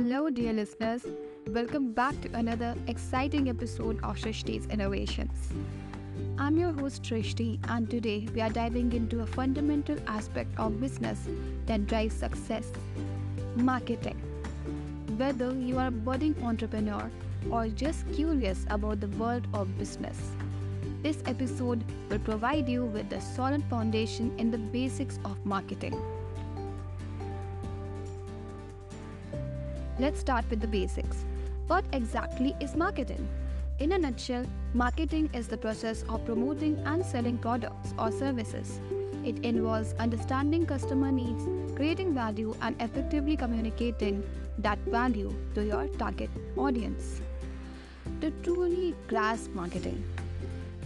Hello, dear listeners. Welcome back to another exciting episode of Srishti's Innovations. I'm your host Srishti, and today we are diving into a fundamental aspect of business that drives success marketing. Whether you are a budding entrepreneur or just curious about the world of business, this episode will provide you with a solid foundation in the basics of marketing. Let's start with the basics. What exactly is marketing? In a nutshell, marketing is the process of promoting and selling products or services. It involves understanding customer needs, creating value, and effectively communicating that value to your target audience. To truly grasp marketing,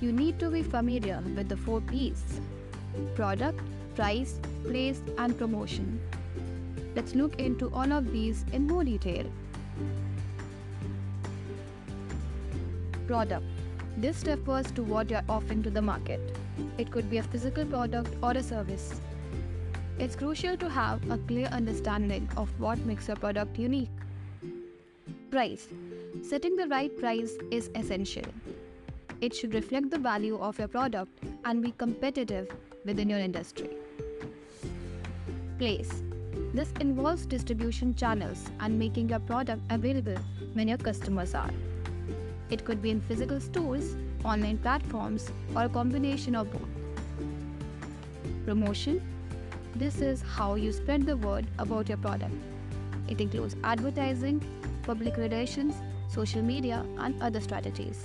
you need to be familiar with the four P's product, price, place, and promotion. Let's look into all of these in more detail. Product. This refers to what you're offering to the market. It could be a physical product or a service. It's crucial to have a clear understanding of what makes your product unique. Price. Setting the right price is essential. It should reflect the value of your product and be competitive within your industry. Place. This involves distribution channels and making your product available when your customers are. It could be in physical stores, online platforms, or a combination of both. Promotion This is how you spread the word about your product. It includes advertising, public relations, social media, and other strategies.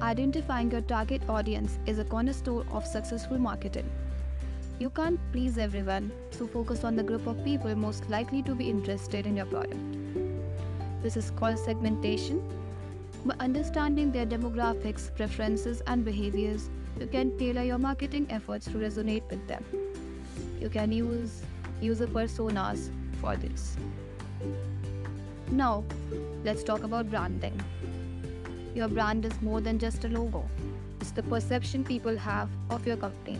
Identifying your target audience is a cornerstone of successful marketing. You can't please everyone, so focus on the group of people most likely to be interested in your product. This is called segmentation. By understanding their demographics, preferences, and behaviors, you can tailor your marketing efforts to resonate with them. You can use user personas for this. Now, let's talk about branding. Your brand is more than just a logo, it's the perception people have of your company.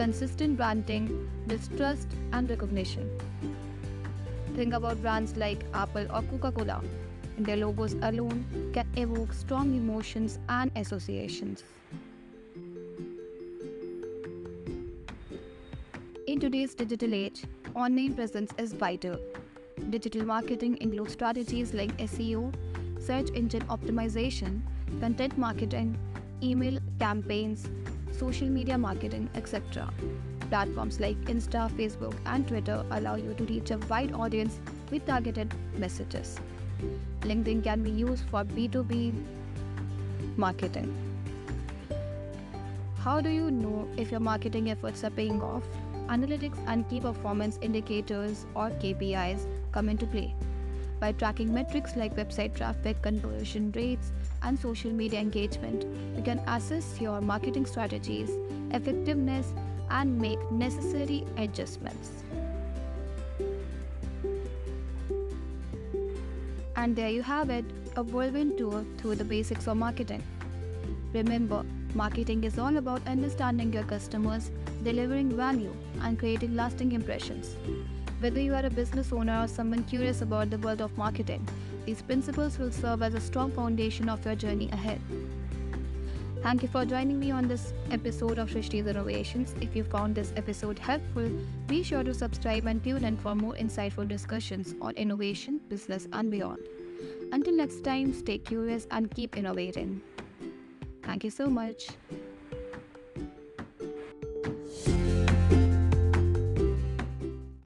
Consistent branding builds trust and recognition. Think about brands like Apple or Coca Cola. Their logos alone can evoke strong emotions and associations. In today's digital age, online presence is vital. Digital marketing includes strategies like SEO, search engine optimization, content marketing, email campaigns, social media marketing, etc. Platforms like Insta, Facebook, and Twitter allow you to reach a wide audience with targeted messages. LinkedIn can be used for B2B marketing. How do you know if your marketing efforts are paying off? Analytics and key performance indicators or KPIs come into play. By tracking metrics like website traffic, conversion rates, and social media engagement, you can assess your marketing strategies, effectiveness, and make necessary adjustments. And there you have it a whirlwind tour through the basics of marketing. Remember, marketing is all about understanding your customers, delivering value, and creating lasting impressions. Whether you are a business owner or someone curious about the world of marketing, these principles will serve as a strong foundation of your journey ahead. Thank you for joining me on this episode of Srishti's Innovations. If you found this episode helpful, be sure to subscribe and tune in for more insightful discussions on innovation, business, and beyond. Until next time, stay curious and keep innovating. Thank you so much.